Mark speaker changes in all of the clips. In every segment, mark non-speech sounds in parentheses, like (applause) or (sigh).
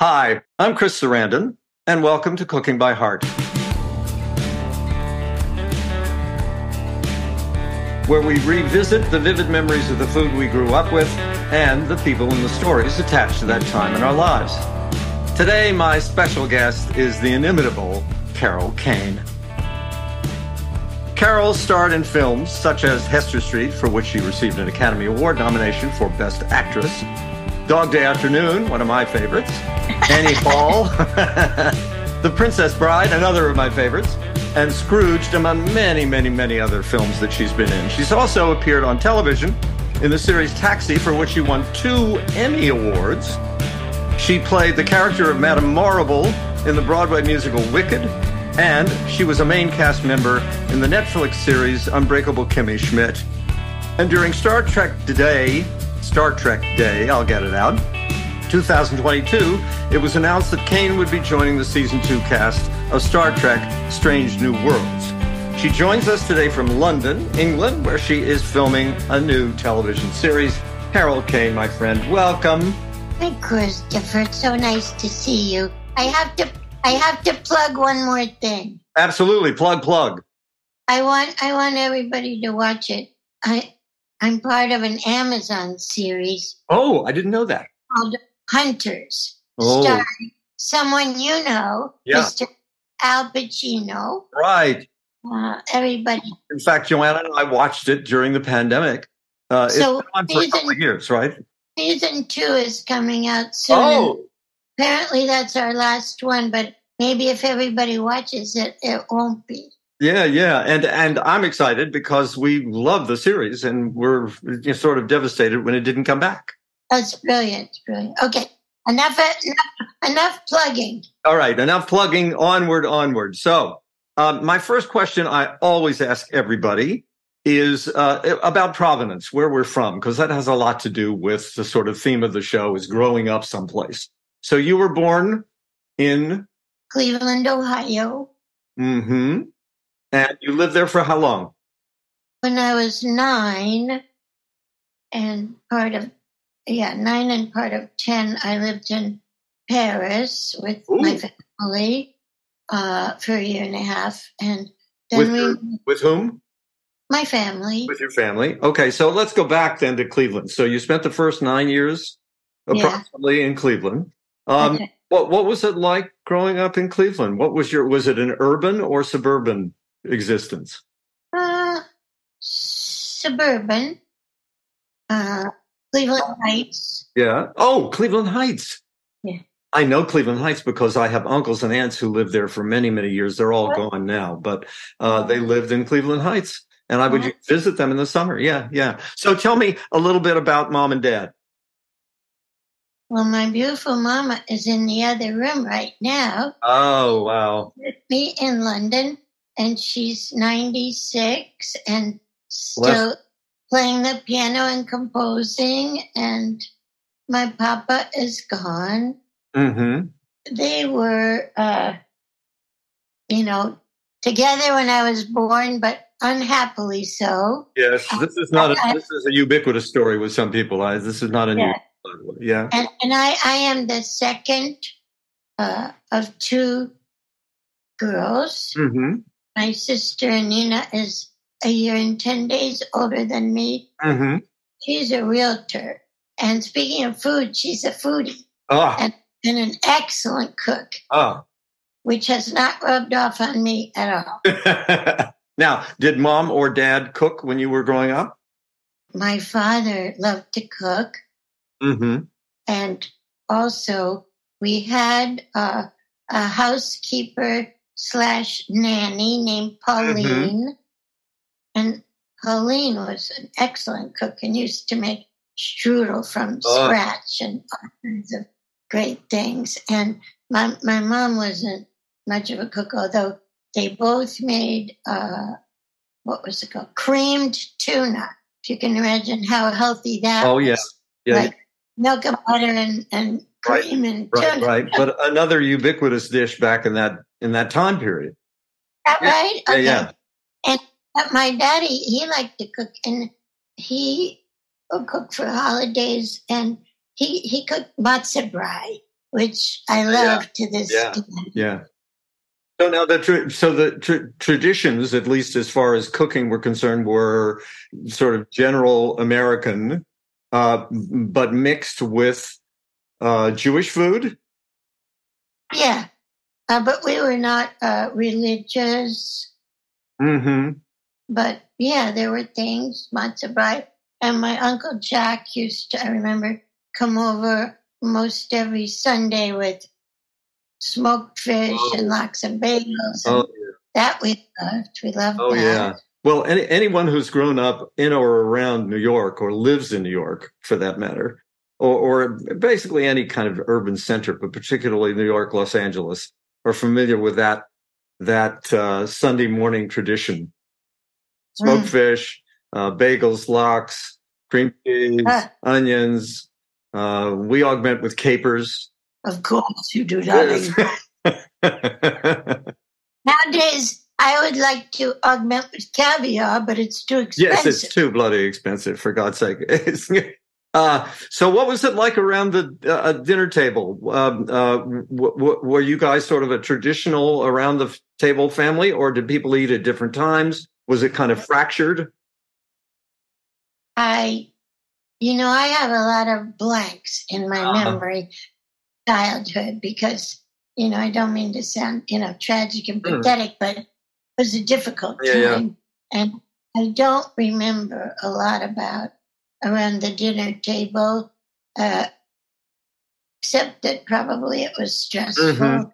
Speaker 1: Hi, I'm Chris Sarandon, and welcome to Cooking by Heart, where we revisit the vivid memories of the food we grew up with and the people and the stories attached to that time in our lives. Today, my special guest is the inimitable Carol Kane. Carol starred in films such as Hester Street, for which she received an Academy Award nomination for Best Actress, Dog Day Afternoon, one of my favorites, Annie (laughs) Hall, (laughs) The Princess Bride, another of my favorites, and Scrooged, among many, many, many other films that she's been in. She's also appeared on television in the series Taxi, for which she won two Emmy Awards. She played the character of Madame Morrible in the Broadway musical Wicked, and she was a main cast member in the Netflix series Unbreakable Kimmy Schmidt. And during Star Trek Day, Star Trek Day, I'll get it out, 2022, it was announced that Kane would be joining the season two cast of Star Trek Strange New Worlds. She joins us today from London, England, where she is filming a new television series. Carol Kane, my friend, welcome.
Speaker 2: Hi, Christopher. It's so nice to see you. I have to I have to plug one more thing.
Speaker 1: Absolutely, plug plug.
Speaker 2: I want I want everybody to watch it. I I'm part of an Amazon series
Speaker 1: Oh, I didn't know that.
Speaker 2: called Hunters,
Speaker 1: Oh,
Speaker 2: starring someone you know,
Speaker 1: Yeah.
Speaker 2: Mr. Al Pacino.
Speaker 1: right.
Speaker 2: Uh, everybody.
Speaker 1: In fact, Joanna and I watched it during the pandemic. Uh, it's
Speaker 2: So,
Speaker 1: on for a couple of years, right?
Speaker 2: Season two is coming out soon.
Speaker 1: Oh,
Speaker 2: Apparently, that's our last one, but maybe if everybody watches it, it won't be.
Speaker 1: Yeah, yeah, and and I'm excited because we love the series and we're you know, sort of devastated when it didn't come back.
Speaker 2: That's brilliant. Brilliant. Okay. Enough, enough, enough plugging.
Speaker 1: All right, enough plugging. Onward, onward. So, um, my first question I always ask everybody is uh, about provenance, where we're from, because that has a lot to do with the sort of theme of the show is growing up someplace. So, you were born in,
Speaker 2: Cleveland, Ohio.
Speaker 1: hmm and you lived there for how long?
Speaker 2: When I was nine and part of, yeah, nine and part of 10, I lived in Paris with my family uh, for a year and a half. And then
Speaker 1: With
Speaker 2: we,
Speaker 1: your- With whom?
Speaker 2: my family,
Speaker 1: With your family. Okay, so let's go back then to Cleveland. So, you spent the first nine years
Speaker 2: Yeah.
Speaker 1: approximately in Cleveland. Um,
Speaker 2: Okay.
Speaker 1: What what was it like growing up in Cleveland? What was your was it an urban or suburban existence?
Speaker 2: uh, suburban, uh, Cleveland Heights.
Speaker 1: Yeah. Oh, Cleveland Heights.
Speaker 2: Yeah.
Speaker 1: I know Cleveland Heights because I have uncles and aunts who lived there for many many years. They're all gone now, but uh, they lived in Cleveland Heights, and I would
Speaker 2: Uh-huh.
Speaker 1: visit them in the summer. Yeah, yeah. So tell me a little bit about mom and dad.
Speaker 2: Well, my beautiful mama is in the other room right now.
Speaker 1: Oh wow.
Speaker 2: with me in London, and she's 96 and still playing the piano and composing. And my papa is gone.
Speaker 1: Mm-hmm.
Speaker 2: They were, uh, you know, together when I was born, but unhappily so.
Speaker 1: Yes, this is not a, this is a ubiquitous story with some people. I, this is not a new.
Speaker 2: Yeah.
Speaker 1: Yeah.
Speaker 2: And, and I, I am the second uh, of two girls.
Speaker 1: Mm-hmm.
Speaker 2: My sister Nina is a year and 10 days older than me.
Speaker 1: Mm-hmm.
Speaker 2: She's a realtor. And speaking of food, she's a foodie
Speaker 1: Ah,
Speaker 2: and an excellent cook,
Speaker 1: ah.
Speaker 2: which has not rubbed off on me at all. (laughs)
Speaker 1: now, did mom or dad cook when you were growing up?
Speaker 2: My father loved to cook.
Speaker 1: Mm-hmm.
Speaker 2: And also, we had uh, a housekeeper slash nanny named Pauline. And Pauline was an excellent cook and used to make strudel from
Speaker 1: Oh.
Speaker 2: scratch and all kinds of great things. And my, my mom wasn't much of a cook, although they both made, uh, what was it called? Creamed tuna. If you can imagine how healthy that
Speaker 1: Oh,
Speaker 2: was.
Speaker 1: yeah. Yeah.
Speaker 2: Like milk and butter and, and
Speaker 1: Right,
Speaker 2: cream and
Speaker 1: right,
Speaker 2: tuna.
Speaker 1: right. But another ubiquitous dish back in that in that time period.
Speaker 2: That right?
Speaker 1: Yeah,
Speaker 2: Okay.
Speaker 1: yeah.
Speaker 2: But my daddy, he liked to cook and he would cook for holidays and he, he cooked matzo brei. which I love
Speaker 1: yeah.
Speaker 2: to this
Speaker 1: yeah.
Speaker 2: day.
Speaker 1: Yeah. So now the tra- so the tra- traditions, at least as far as cooking were concerned, were sort of general American, uh, but mixed with uh, Jewish food.
Speaker 2: Yeah, uh, but we were not uh, religious.
Speaker 1: Mm-hmm.
Speaker 2: But yeah, there were things matzo brei, and my uncle Jack used to. I remember come over most every Sunday with smoked fish oh. and lox and bagels. And oh, yeah. That we loved. We loved
Speaker 1: oh,
Speaker 2: that.
Speaker 1: yeah. Well, any, anyone who's grown up in or around New York or lives in New York, for that matter, or, or basically any kind of urban center, but particularly New York, Los Angeles, are familiar with that that uh, Sunday morning tradition. Smoked mm. fish, uh, bagels, lox, cream cheese, uh. onions. Uh, we augment with capers.
Speaker 2: Of course, you do that. (laughs) Nowadays, I would like to augment with caviar, but it's too expensive.
Speaker 1: Yes, it's too bloody expensive, for God's sake. (laughs) uh, so, what was it like around the uh, dinner table? Um, uh, w- w- were you guys sort of a traditional around the table family, or did people eat at different times? Was it kind of fractured?
Speaker 2: I, you know, I have a lot of blanks in my uh-huh. memory childhood because you know I don't mean to sound you know tragic and hmm. pathetic, mm. but was a difficult yeah, time, yeah. and I don't remember a lot about around the dinner table, uh, except that probably it was stressful. Mm-hmm.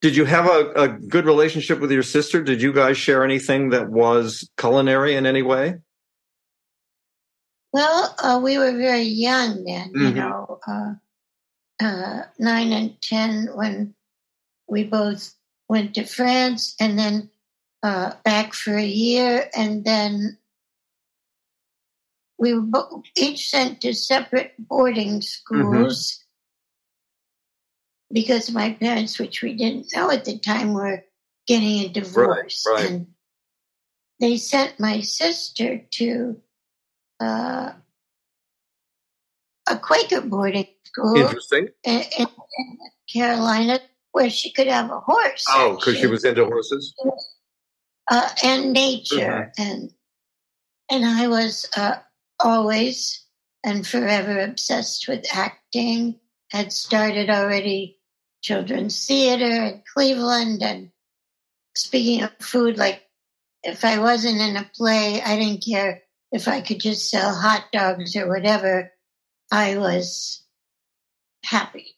Speaker 1: Did you have a, a, good relationship with your sister? Did you guys share anything that was culinary in any way?
Speaker 2: Well, uh, we were very young then, mm-hmm. you know. Uh, uh, nine and 10 when we both went to France and then uh, back for a year. And then we were both, each sent to separate boarding schools mm-hmm. because my parents, which we didn't know at the time, were getting a divorce.
Speaker 1: Right, right.
Speaker 2: And they sent my sister to uh, a Quaker boarding school.
Speaker 1: Interesting.
Speaker 2: In, in, Carolina, where she could have a horse.
Speaker 1: Oh, because she was into horses.
Speaker 2: Uh, and nature, mm-hmm. and and I was uh, always and forever obsessed with acting. Had started already children's theater in Cleveland, and speaking of food, like if I wasn't in a play, I didn't care if I could just sell hot dogs or whatever. I was happy.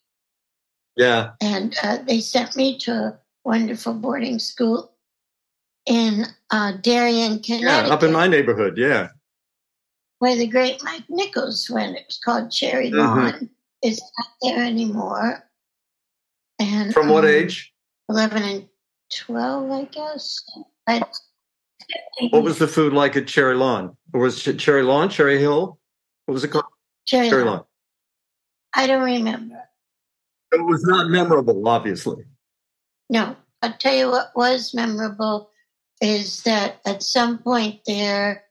Speaker 1: Yeah.
Speaker 2: And uh, they sent me to a wonderful boarding school in uh, Darien, Connecticut.
Speaker 1: Yeah, up in my neighborhood. Yeah.
Speaker 2: Where the great Mike Nichols went. It was called Cherry mm-hmm. Lawn. It's not there anymore. And
Speaker 1: from what um, age?
Speaker 2: Eleven and twelve, I guess. I,
Speaker 1: what was the food like at Cherry Lawn? Or was it Cherry Lawn, Cherry Hill? What was it called?
Speaker 2: Cherry, Cherry Lawn. I don't remember.
Speaker 1: It was not memorable, obviously.
Speaker 2: No. I'll tell you what was memorable is that at some point there,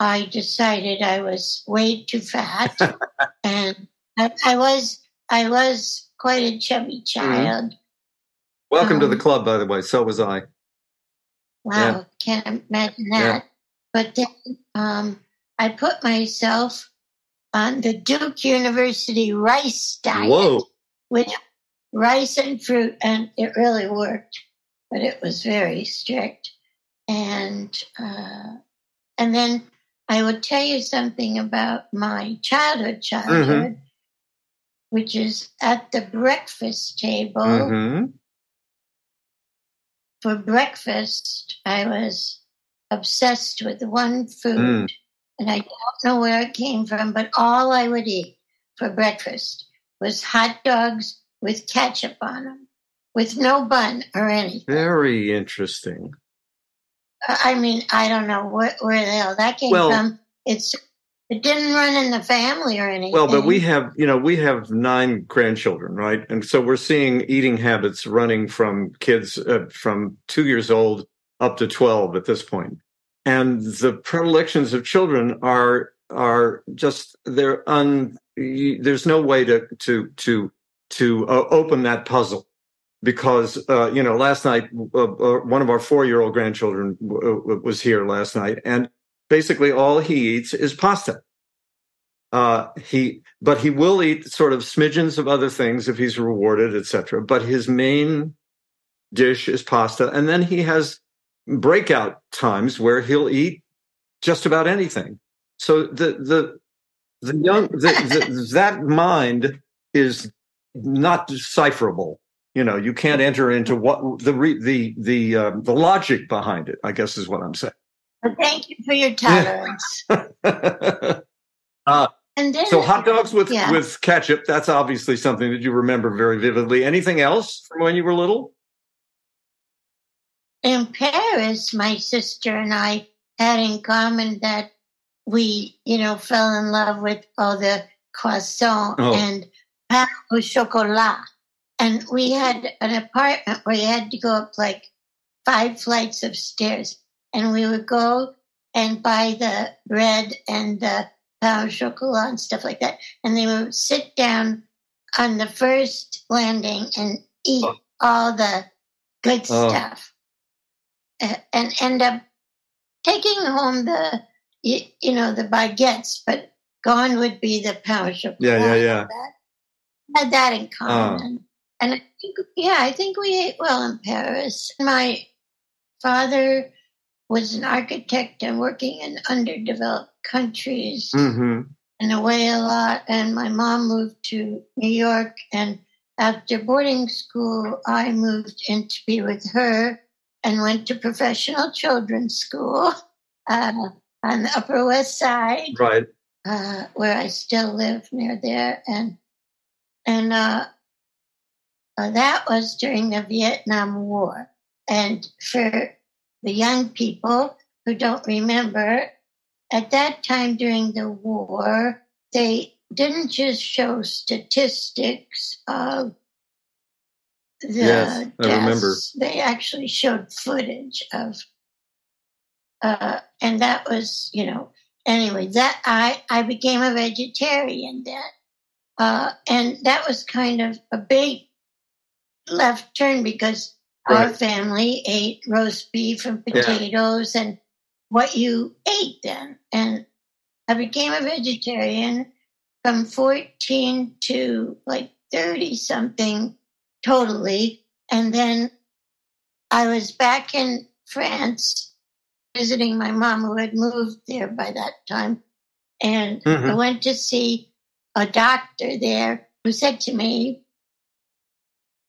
Speaker 2: I decided I was way too fat, (laughs) and I, I, was I was quite a chubby mm-hmm. child. Mm-hmm.
Speaker 1: Welcome um, to the um, club, by the way. So was I.
Speaker 2: Wow, yeah. can't imagine that. Yeah. But then um, I put myself on the Duke University rice diet,
Speaker 1: Whoa.
Speaker 2: which rice and fruit, and it really worked, but it was very strict. And uh, and then I will tell you something about my childhood, childhood, mm-hmm. which is at the breakfast table. Mm-hmm. For breakfast, I was obsessed with one food. Mm and I don't know where it came from, but all I would eat for breakfast was hot dogs with ketchup on them, with no bun or anything.
Speaker 1: Very interesting.
Speaker 2: I mean, I don't know where, where the hell that came well, from. It's it didn't run in the family or anything.
Speaker 1: Well, but we have, you know, we have nine grandchildren, right? And so we're seeing eating habits running from kids uh, from two years old up to 12 at this point and the predilections of children are are just they're un there's no way to to to to uh, open that puzzle because uh, you know last night uh, uh one of our four-year-old grandchildren w- was here last night, and basically all he eats is pasta. Uh, he, but he will eat sort of smidgens of other things if he's rewarded, etc. But his main dish is pasta, and then he has breakout times where he'll eat just about anything. So the the the young the, the, that mind is not decipherable. You know, you can't enter into what the re, the the uh, the logic behind it. I guess is what I'm saying.
Speaker 2: Well, thank you for your tolerance. (laughs)
Speaker 1: uh, and then, so hot dogs with yeah. with ketchup. That's obviously something that you remember very vividly. Anything else from when you were little?
Speaker 2: In Paris, my sister and I had in common that we, you know, fell in love with all the croissant oh. and pain au chocolat. And we had an apartment where you had to go up like five flights of stairs. And we would go and buy the bread and the au chocolat and stuff like that. And they would sit down on the first landing and eat oh. all the good oh. stuff and end up taking home the you, you, know the baguettes, but gone would be the au chocolat.
Speaker 1: Yeah, yeah, yeah.
Speaker 2: That. Had that in oh. common. And I think, yeah, I think we ate well in Paris. My father was an architect and working in underdeveloped countries mm-hmm. and away a lot. And my mom moved to New York. And after boarding school, I moved in to be with her and went to professional children's school (laughs) uh, on the Upper West Side,
Speaker 1: right,
Speaker 2: uh, where I still live near there, and and uh, uh, that was during the Vietnam War. And for the young people who don't remember, at that time during the war, they didn't just show statistics of the yes, deaths. I remember. They actually showed footage of, uh, and that was, you know, anyway, that I, I became a vegetarian then. Uh, and that was kind of a big left turn because right. our family ate roast beef and potatoes yeah. and what you ate then. And I became a vegetarian from 14 to like 30 something totally. And then I was back in France visiting my mom who had moved there by that time. And mm-hmm. I went to see a doctor there who said to me,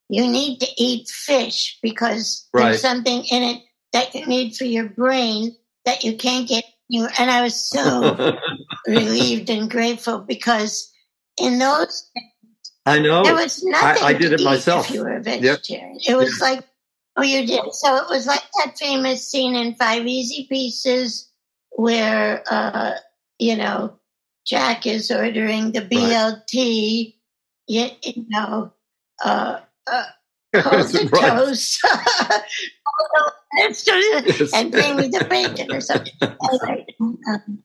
Speaker 2: you need to eat fish because right. there's something in it that you need for your brain that you can't get. You and I was so (laughs) relieved and grateful because in those
Speaker 1: I know.
Speaker 2: There was nothing.
Speaker 1: I, I did it myself.
Speaker 2: If you were a vegetarian, yep. it was like, oh, you did. So it was like that famous scene in Five Easy Pieces where, uh, you know, Jack is ordering the BLT. Right. You, you know, uh, uh, (laughs) the right. toast, (laughs) and bring me the bacon or something. Anyway, um,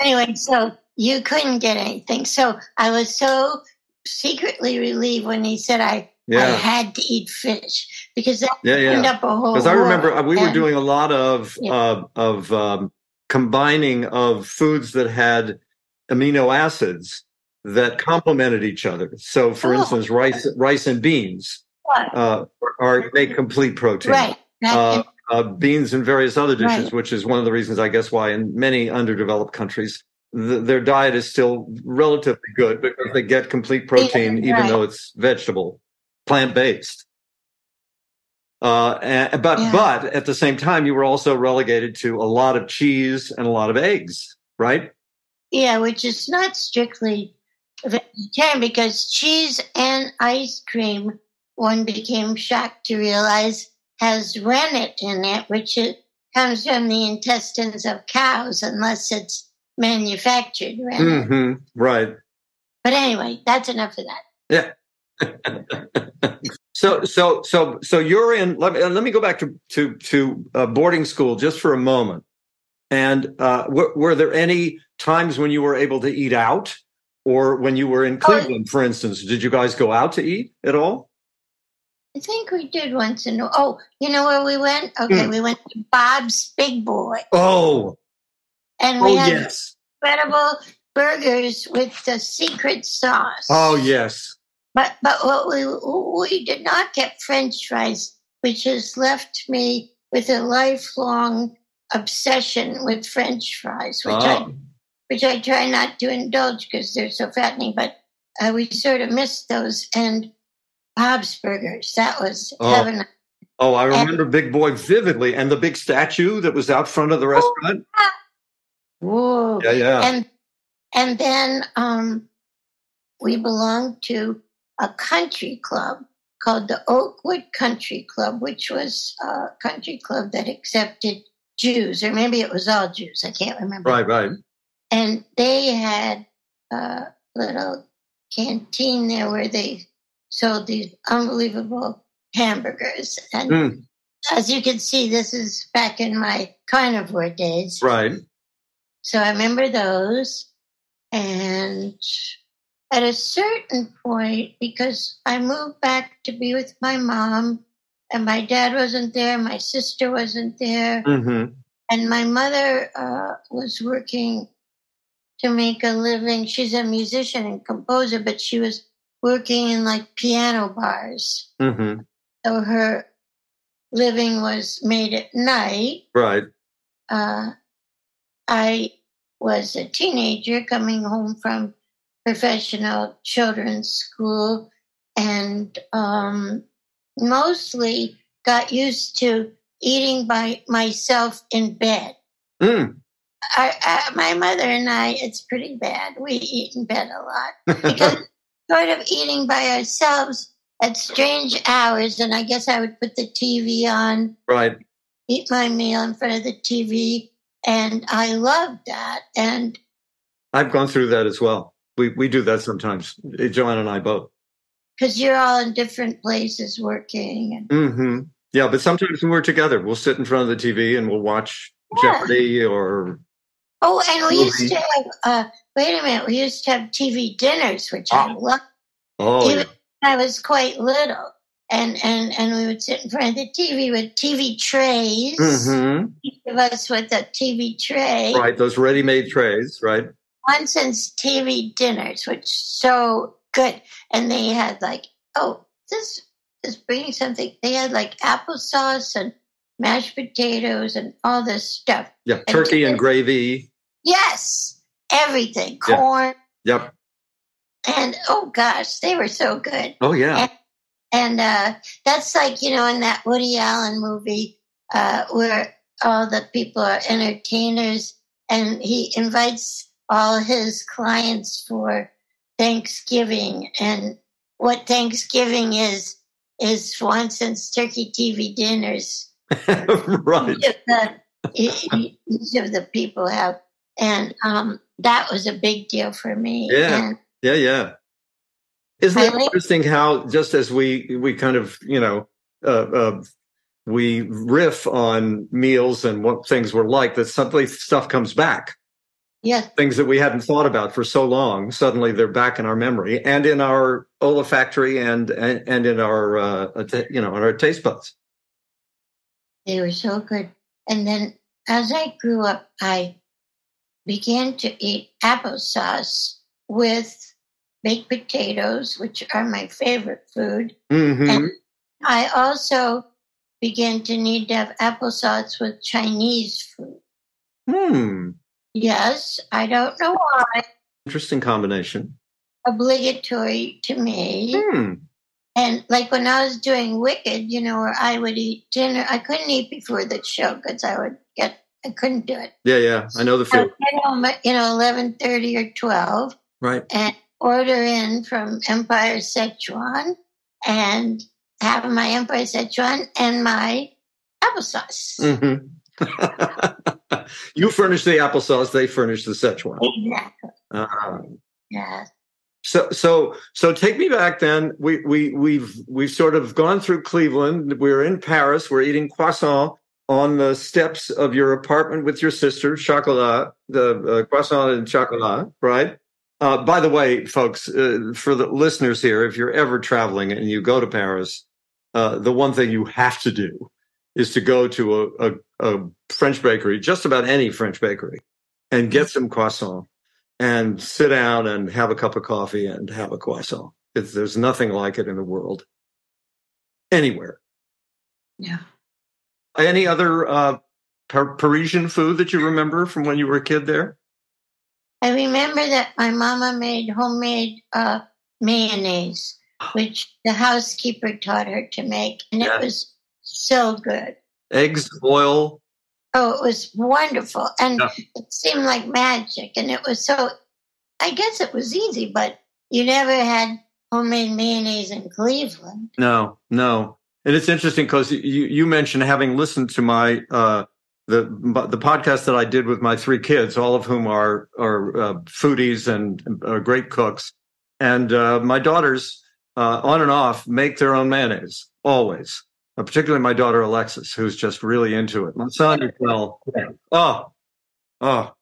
Speaker 2: anyway, so you couldn't get anything. So I was so secretly relieved when he said I yeah. I had to eat fish because that yeah, yeah. opened up a whole.
Speaker 1: Because I remember uh, we were doing a lot of yeah. uh, of um, combining of foods that had amino acids that complemented each other. So, for oh. instance, rice rice and beans uh, are make complete protein.
Speaker 2: Right. Uh,
Speaker 1: uh, beans and various other dishes, right. which is one of the reasons, I guess, why in many underdeveloped countries the, their diet is still relatively good because they get complete protein, yeah, even right. though it's vegetable, plant based. Uh, and, but yeah. but at the same time, you were also relegated to a lot of cheese and a lot of eggs, right?
Speaker 2: Yeah, which is not strictly vegetarian because cheese and ice cream, one became shocked to realize, has rennet in it, which it comes from the intestines of cows, unless it's manufactured, right?
Speaker 1: Mm-hmm, right.
Speaker 2: But anyway, that's enough of
Speaker 1: that. Yeah. (laughs) so so so so you're in. Let me let me go back to to to uh, boarding school just for a moment. And uh, w- were there any times when you were able to eat out, Or when you were in
Speaker 2: Oh.
Speaker 1: Cleveland, for instance, did you guys go out to eat at all?
Speaker 2: I think we did once in a Oh, you know where we went? Okay,
Speaker 1: Hmm.
Speaker 2: we went to Bob's Big Boy.
Speaker 1: Oh,
Speaker 2: And
Speaker 1: oh
Speaker 2: we had
Speaker 1: yes.
Speaker 2: incredible burgers with the secret sauce.
Speaker 1: Oh yes.
Speaker 2: But but what we we did not get French fries, which has left me with a lifelong obsession with French fries, which I
Speaker 1: Oh.
Speaker 2: which I try not to indulge because they're so fattening. But uh, we sort of missed those and Bob's Burgers. That was
Speaker 1: Oh.
Speaker 2: heaven.
Speaker 1: Oh, I remember Big Boy vividly, and the big statue that was out front of the restaurant.
Speaker 2: Whoa!
Speaker 1: Yeah, yeah.
Speaker 2: And and then um, we belonged to a country club called the Oakwood Country Club, which was a country club that accepted Jews, or maybe it was all Jews. I can't remember.
Speaker 1: Right, right.
Speaker 2: and they had a little canteen there where they sold these unbelievable hamburgers. And
Speaker 1: Mm.
Speaker 2: as you can see, this is back in my carnivore days.
Speaker 1: Right.
Speaker 2: So I remember those. And at a certain point, because I moved back to be with my mom, and my dad wasn't there, my sister wasn't there,
Speaker 1: hmm
Speaker 2: and my mother uh, was working to make a living. She's a musician and composer, but she was working in like piano bars.
Speaker 1: hmm
Speaker 2: So her living was made at night.
Speaker 1: Right.
Speaker 2: Uh, I was a teenager coming home from professional children's school and um, mostly got used to eating by myself in bed.
Speaker 1: Mm.
Speaker 2: our, uh, my mother and I, it's pretty bad. We eat in bed a lot (laughs) because sort of eating by ourselves at strange hours. And I guess I would put the TV on,
Speaker 1: right.
Speaker 2: eat my meal in front of the TV, and I loved that. And
Speaker 1: I've gone through that as well. We we do that sometimes. eh, Joanna and I both.
Speaker 2: because you're all in different places working, and
Speaker 1: hmm Yeah, but sometimes when we're together, we'll sit in front of the TV and we'll watch
Speaker 2: Yeah.
Speaker 1: Jeopardy or
Speaker 2: oh, and we used to have. Uh, wait a minute, we used to have TV dinners, which I
Speaker 1: Ah.
Speaker 2: loved.
Speaker 1: oh
Speaker 2: Even I was quite little. And, and, and we would sit in front of the TV with TV trays.
Speaker 1: hmm
Speaker 2: Each of us with a TV tray.
Speaker 1: right those ready-made trays, right?
Speaker 2: Swanson's TV dinners, which so good. And they had like, oh, this is bringing something. They had like applesauce and mashed potatoes and all this stuff.
Speaker 1: Yeah, turkey and gravy.
Speaker 2: Yes, everything. Corn.
Speaker 1: Yep.
Speaker 2: And oh gosh, they were so good.
Speaker 1: Oh yeah.
Speaker 2: And uh, that's like, you know, in that Woody Allen movie uh, where all the people are entertainers and he invites all his clients for Thanksgiving. And what Thanksgiving is, is Swanson's Turkey TV dinners. (laughs)
Speaker 1: right.
Speaker 2: Each of the, each of the people have. And um, that was a big deal for me.
Speaker 1: Yeah.
Speaker 2: And
Speaker 1: Yeah, yeah. Isn't it interesting how just as we we kind of you know uh, uh, we riff on meals and what things were like, that suddenly stuff comes back.
Speaker 2: yes,
Speaker 1: Things that we hadn't thought about for so long, suddenly they're back in our memory and in our olfactory and and, and in our uh, you know in our taste buds.
Speaker 2: They were so good. And then as I grew up, I began to eat applesauce with baked potatoes, which are my favorite food.
Speaker 1: hmm
Speaker 2: And I also began to need to have applesauce with Chinese food.
Speaker 1: Hmm.
Speaker 2: Yes, I don't know why.
Speaker 1: Interesting combination.
Speaker 2: Obligatory to me.
Speaker 1: Hmm.
Speaker 2: And like when I was doing Wicked, you know, where I would eat dinner, I couldn't eat before the show because I would get, I couldn't do it.
Speaker 1: Yeah, yeah. I know the
Speaker 2: I
Speaker 1: feel.
Speaker 2: get home at, you know, eleven thirty or twelve,
Speaker 1: Right.
Speaker 2: and order in from Empire Szechuan, and have my Empire Szechuan and my applesauce.
Speaker 1: hmm (laughs) you furnish the applesauce; they furnish the Szechuan.
Speaker 2: Exactly.
Speaker 1: Uh,
Speaker 2: Yeah.
Speaker 1: So so so take me back then. We we we've we've sort of gone through Cleveland. We're in Paris. We're eating croissant on the steps of your apartment with your sister, chocolat, the uh, croissant and chocolat, right? Uh, by the way, folks, uh, for the listeners here, if you're ever traveling and you go to Paris, uh, the one thing you have to do is to go to a, a, a, French bakery, just about any French bakery, and get some croissant and sit down and have a cup of coffee and have a croissant. It's, there's nothing like it in the world anywhere.
Speaker 2: Yeah.
Speaker 1: Any other uh, Par- Parisian food that you remember from when you were a kid there?
Speaker 2: I remember that my mama made homemade uh, mayonnaise, which the housekeeper taught her to make, and yeah. it was so good.
Speaker 1: Eggs, oil.
Speaker 2: Oh, it was wonderful, and yeah. it seemed like magic. And it was so. I guess it was easy, but you never had homemade mayonnaise in Cleveland.
Speaker 1: No, no. And it's interesting because you, you mentioned having listened to my uh, the the podcast that I did with my three kids, all of whom are are uh, foodies and uh, great cooks, and uh, my daughters uh, on and off make their own mayonnaise always. Uh, particularly my daughter Alexis, who's just really into it. My son, well, oh, oh,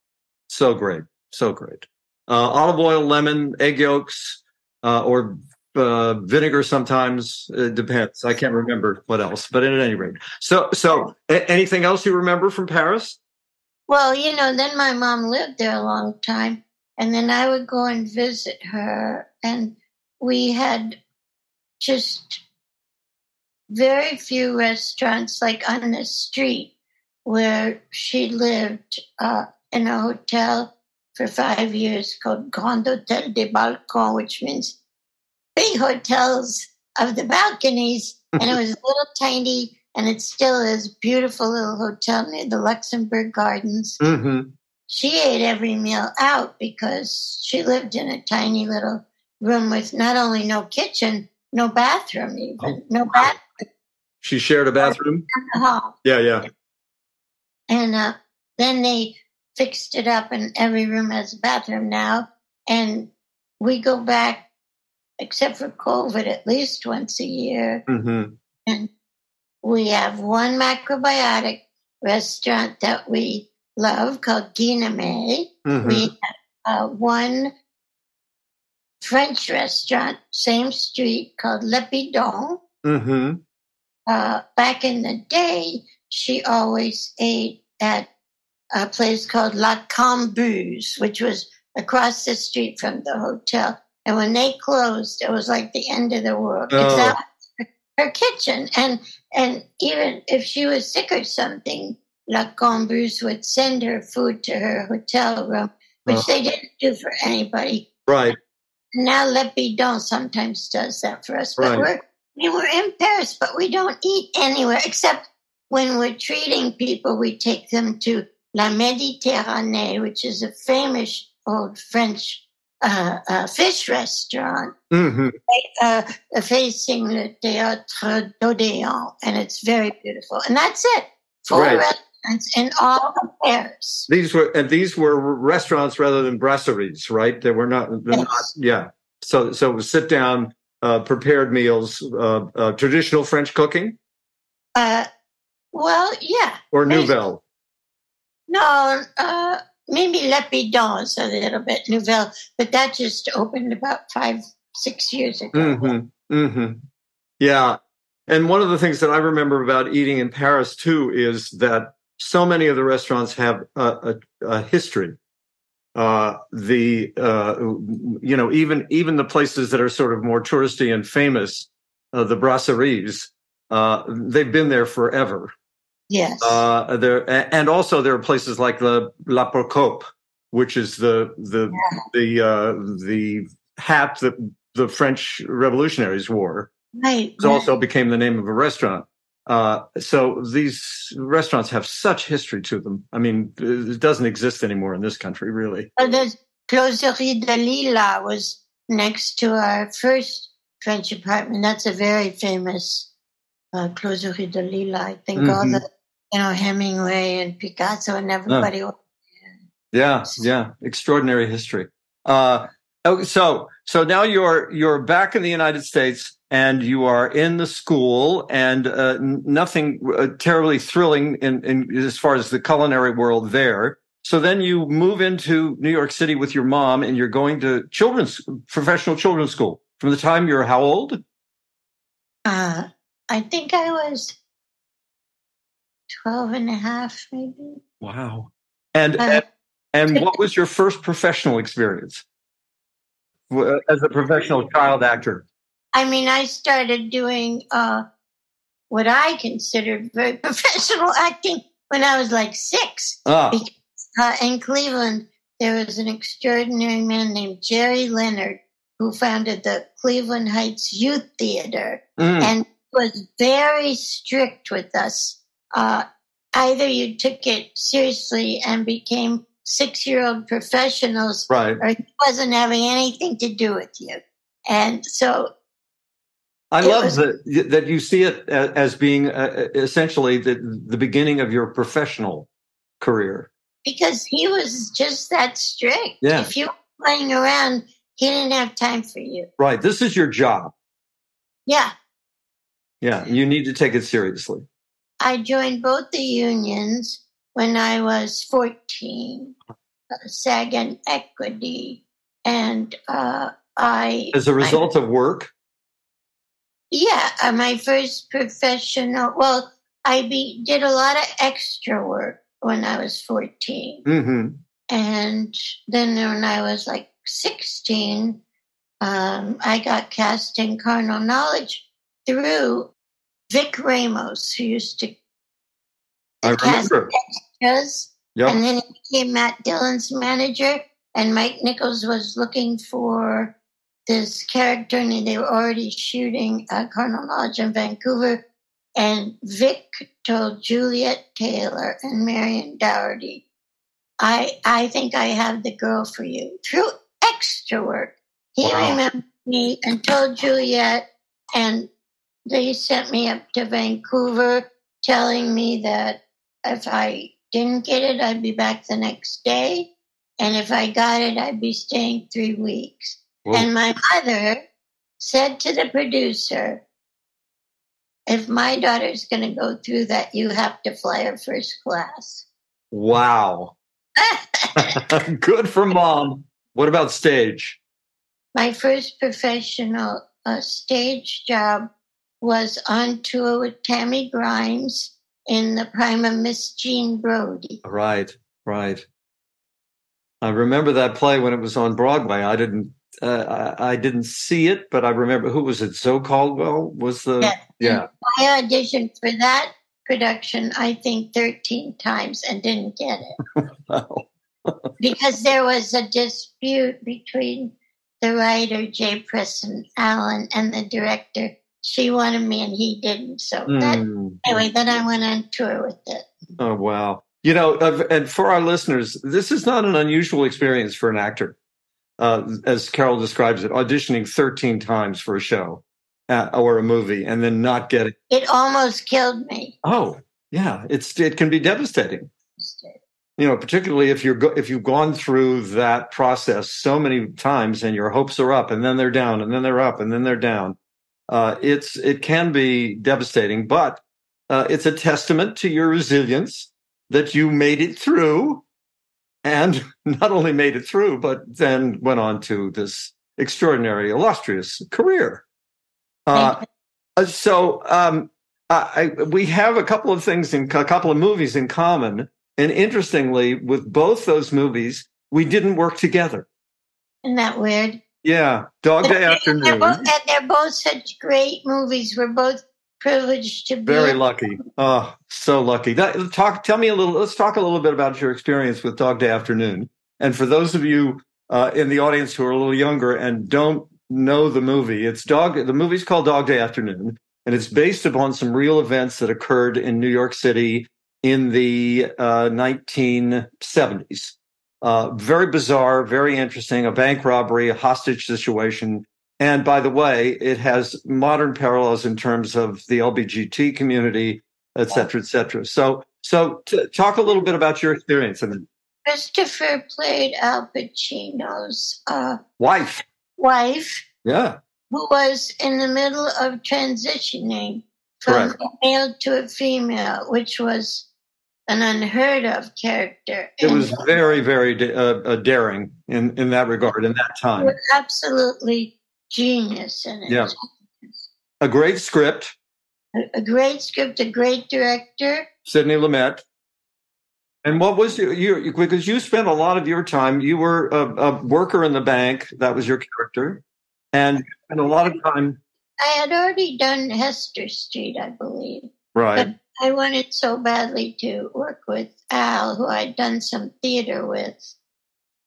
Speaker 1: so great, so great. Olive oil, lemon, egg yolks, or uh, vinegar sometimes. It depends. I can't remember what else, but at any rate. So, so a- anything else you remember from Paris?
Speaker 2: Well, you know, then my mom lived there a long time, and then I would go and visit her, and we had just very few restaurants like on the street where she lived uh, in a hotel for five years called Grand Hotel des Balcons, which means big hotels of the balconies, and it (laughs) was a little tiny, and it still is beautiful little hotel near the Luxembourg Gardens.
Speaker 1: Mm-hmm.
Speaker 2: She ate every meal out because she lived in a tiny little room with not only no kitchen, no bathroom, even oh, no bath.
Speaker 1: She shared a bathroom.
Speaker 2: hall.
Speaker 1: Yeah, yeah.
Speaker 2: And uh, then they fixed it up, and every room has a bathroom now. And we go back except for COVID, at least once a year.
Speaker 1: Mm-hmm.
Speaker 2: And we have one macrobiotic restaurant that we love called Guenmaï.
Speaker 1: Mm-hmm.
Speaker 2: We have uh, one French restaurant, same street, called Le Bidon.
Speaker 1: Mm-hmm.
Speaker 2: Uh, back in the day, she always ate at a place called La Cambuse, which was across the street from the hotel. And when they closed, it was like the end of the world.
Speaker 1: Oh.
Speaker 2: Except her kitchen. And and even if she was sick or something, La Cambuse would send her food to her hotel room, which oh. they didn't do for anybody.
Speaker 1: Right.
Speaker 2: Now Le Bidon sometimes does that for us. But
Speaker 1: right.
Speaker 2: we're we're in Paris, but we don't eat anywhere except when we're treating people, we take them to La Méditerranée, which is a famous old French uh, a fish restaurant
Speaker 1: mm-hmm.
Speaker 2: uh, facing the Théâtre d'Odéon, and it's very beautiful. And that's it. Four right. restaurants in all of Paris.
Speaker 1: These were and these were restaurants rather than brasseries, right? They were not. Yes. not yeah. So so it was sit down, uh, prepared meals, uh, uh, traditional French cooking.
Speaker 2: Uh, well, yeah.
Speaker 1: Or Nouvelle.
Speaker 2: No, uh, maybe Le Bidon's a little bit Nouvelle, but that just opened about five, six years ago.
Speaker 1: Mm-hmm. Mm-hmm. Yeah. And one of the things that I remember about eating in Paris too is that so many of the restaurants have a, a, a history. Uh, the uh, you know even even the places that are sort of more touristy and famous, uh, the brasseries, uh, they've been there forever.
Speaker 2: Yes.
Speaker 1: Uh, there and also there are places like the La Procope, which is the the yeah. the uh, the hat that the French revolutionaries wore.
Speaker 2: Right.
Speaker 1: It also became the name of a restaurant. Uh, so these restaurants have such history to them. I mean, it doesn't exist anymore in this country, really.
Speaker 2: Well, the Closerie des Lilas was next to our first French apartment. That's a very famous uh, Closerie des Lilas. I think mm-hmm. all the you know, Hemingway and Picasso and everybody. Oh.
Speaker 1: Yeah, yeah, extraordinary history. Uh, oh, so so now you're you're back in the United States and you are in the school and uh, nothing uh, terribly thrilling in, in as far as the culinary world there. so then you move into New York City with your mom and you're going to children's professional children's school from the time you're how old?
Speaker 2: Uh, I think I was 12 and a half, maybe.
Speaker 1: Wow. And,
Speaker 2: Uh,
Speaker 1: and, and (laughs) what was your first professional experience as a professional child actor?
Speaker 2: I mean, I started doing uh, what I considered very (laughs) professional acting when I was like six.
Speaker 1: Ah,
Speaker 2: Uh, in Cleveland, there was an extraordinary man named Jerry Leonard who founded the Cleveland Heights Youth Theater
Speaker 1: mm,
Speaker 2: and was very strict with us. Uh, either you took it seriously and became six year old professionals,
Speaker 1: right.
Speaker 2: or he wasn't having anything to do with you. And so,
Speaker 1: I love
Speaker 2: was-
Speaker 1: that that you see it as being uh, essentially the the beginning of your professional career.
Speaker 2: because he was just that strict,
Speaker 1: Yeah.
Speaker 2: if you were playing around, he didn't have time for you.
Speaker 1: Right. This is your job.
Speaker 2: Yeah.
Speaker 1: Yeah. You need to take it seriously.
Speaker 2: I joined both the unions when I was 14, uh, SAG and Equity. And uh, I.
Speaker 1: As a result of work.
Speaker 2: Yeah, uh, my first professional. Well, I be, did a lot of extra work when I was 14.
Speaker 1: hmm
Speaker 2: And then when I was like 16, um, I got cast in Carnal Knowledge through Vic Ramos, who used to
Speaker 1: I remember.
Speaker 2: extras.
Speaker 1: Yep.
Speaker 2: And then he became Matt Dillon's manager, and Mike Nichols was looking for this character, and they were already shooting uh, Carnal Knowledge in Vancouver. And Vic told Juliet Taylor and Marion Dougherty, I, I think I have the girl for you through extra work. He
Speaker 1: Wow.
Speaker 2: remembered me and told Juliet, and they sent me up to Vancouver telling me that if I didn't get it, I'd be back the next day. And if I got it, I'd be staying three weeks.
Speaker 1: Whoa.
Speaker 2: And my mother said to the producer, if my daughter's going to go through that, you have to fly her first class.
Speaker 1: Wow. (laughs) (laughs) Good for mom. What about stage?
Speaker 2: my first professional uh, stage job was on tour with Tammy Grimes in the prime of Miss Jean Brodie.
Speaker 1: Right. Right. I remember that play when it was on Broadway. I didn't. Uh, I, I didn't see it, but I remember who was it? Zoe Caldwell was the.
Speaker 2: Yeah.
Speaker 1: Yeah.
Speaker 2: I auditioned for that production, I think, 13 times and didn't get it (laughs)
Speaker 1: Wow. (laughs)
Speaker 2: because there was a dispute between the writer, Jay Presson Allen, and the director. She wanted me and he didn't. So that,
Speaker 1: Mm.
Speaker 2: anyway, then I went on tour with it.
Speaker 1: Oh wow! You know, and for our listeners, this is not an unusual experience for an actor, uh, as Carol describes it, auditioning thirteen times for a show uh, or a movie and then not getting.
Speaker 2: It almost killed me.
Speaker 1: Oh, yeah, it's it can be devastating. You know, particularly if you're go- if you've gone through that process so many times and your hopes are up and then they're down and then they're up and then they're down. Uh, it's it can be devastating, but uh, it's a testament to your resilience that you made it through, and (laughs) not only made it through, but then went on to this extraordinary, illustrious career. Uh, uh, so um, I, I, we have a couple of things in a couple of movies in common, and interestingly, with both those movies, we didn't work together.
Speaker 2: Isn't that weird?
Speaker 1: Yeah, Dog Day
Speaker 2: They're
Speaker 1: Afternoon.
Speaker 2: both, and they're both such great movies. We're both privileged to be.
Speaker 1: Very lucky. Oh, so lucky. That, talk. Tell me a little. Let's talk a little bit about your experience with Dog Day Afternoon. And for those of you uh, in the audience who are a little younger and don't know the movie, it's Dog. The movie's called Dog Day Afternoon, and it's based upon some real events that occurred in New York City in the uh, 1970s. Uh, very bizarre, very interesting. A bank robbery, a hostage situation. And by the way, it has modern parallels in terms of the LBGT community, et cetera, et cetera. So, so t- talk a little bit about your experience and
Speaker 2: Christopher played Al Pacino's uh,
Speaker 1: wife.
Speaker 2: wife,
Speaker 1: Yeah.
Speaker 2: who was in the middle of transitioning from
Speaker 1: Correct.
Speaker 2: a male to a female, which was an unheard of character.
Speaker 1: It was very, very uh, uh, daring in, in that regard in that time.
Speaker 2: Absolutely genius in it.
Speaker 1: Yeah. A great script.
Speaker 2: A, a great script, a great director.
Speaker 1: Sidney Lumet. And what was your, you, because you spent a lot of your time, you were a, a worker in the bank. That was your character. And, and a lot of time.
Speaker 2: I had already done Hester Street, I believe.
Speaker 1: Right.
Speaker 2: But I wanted so badly to work with Al, who I'd done some theater with.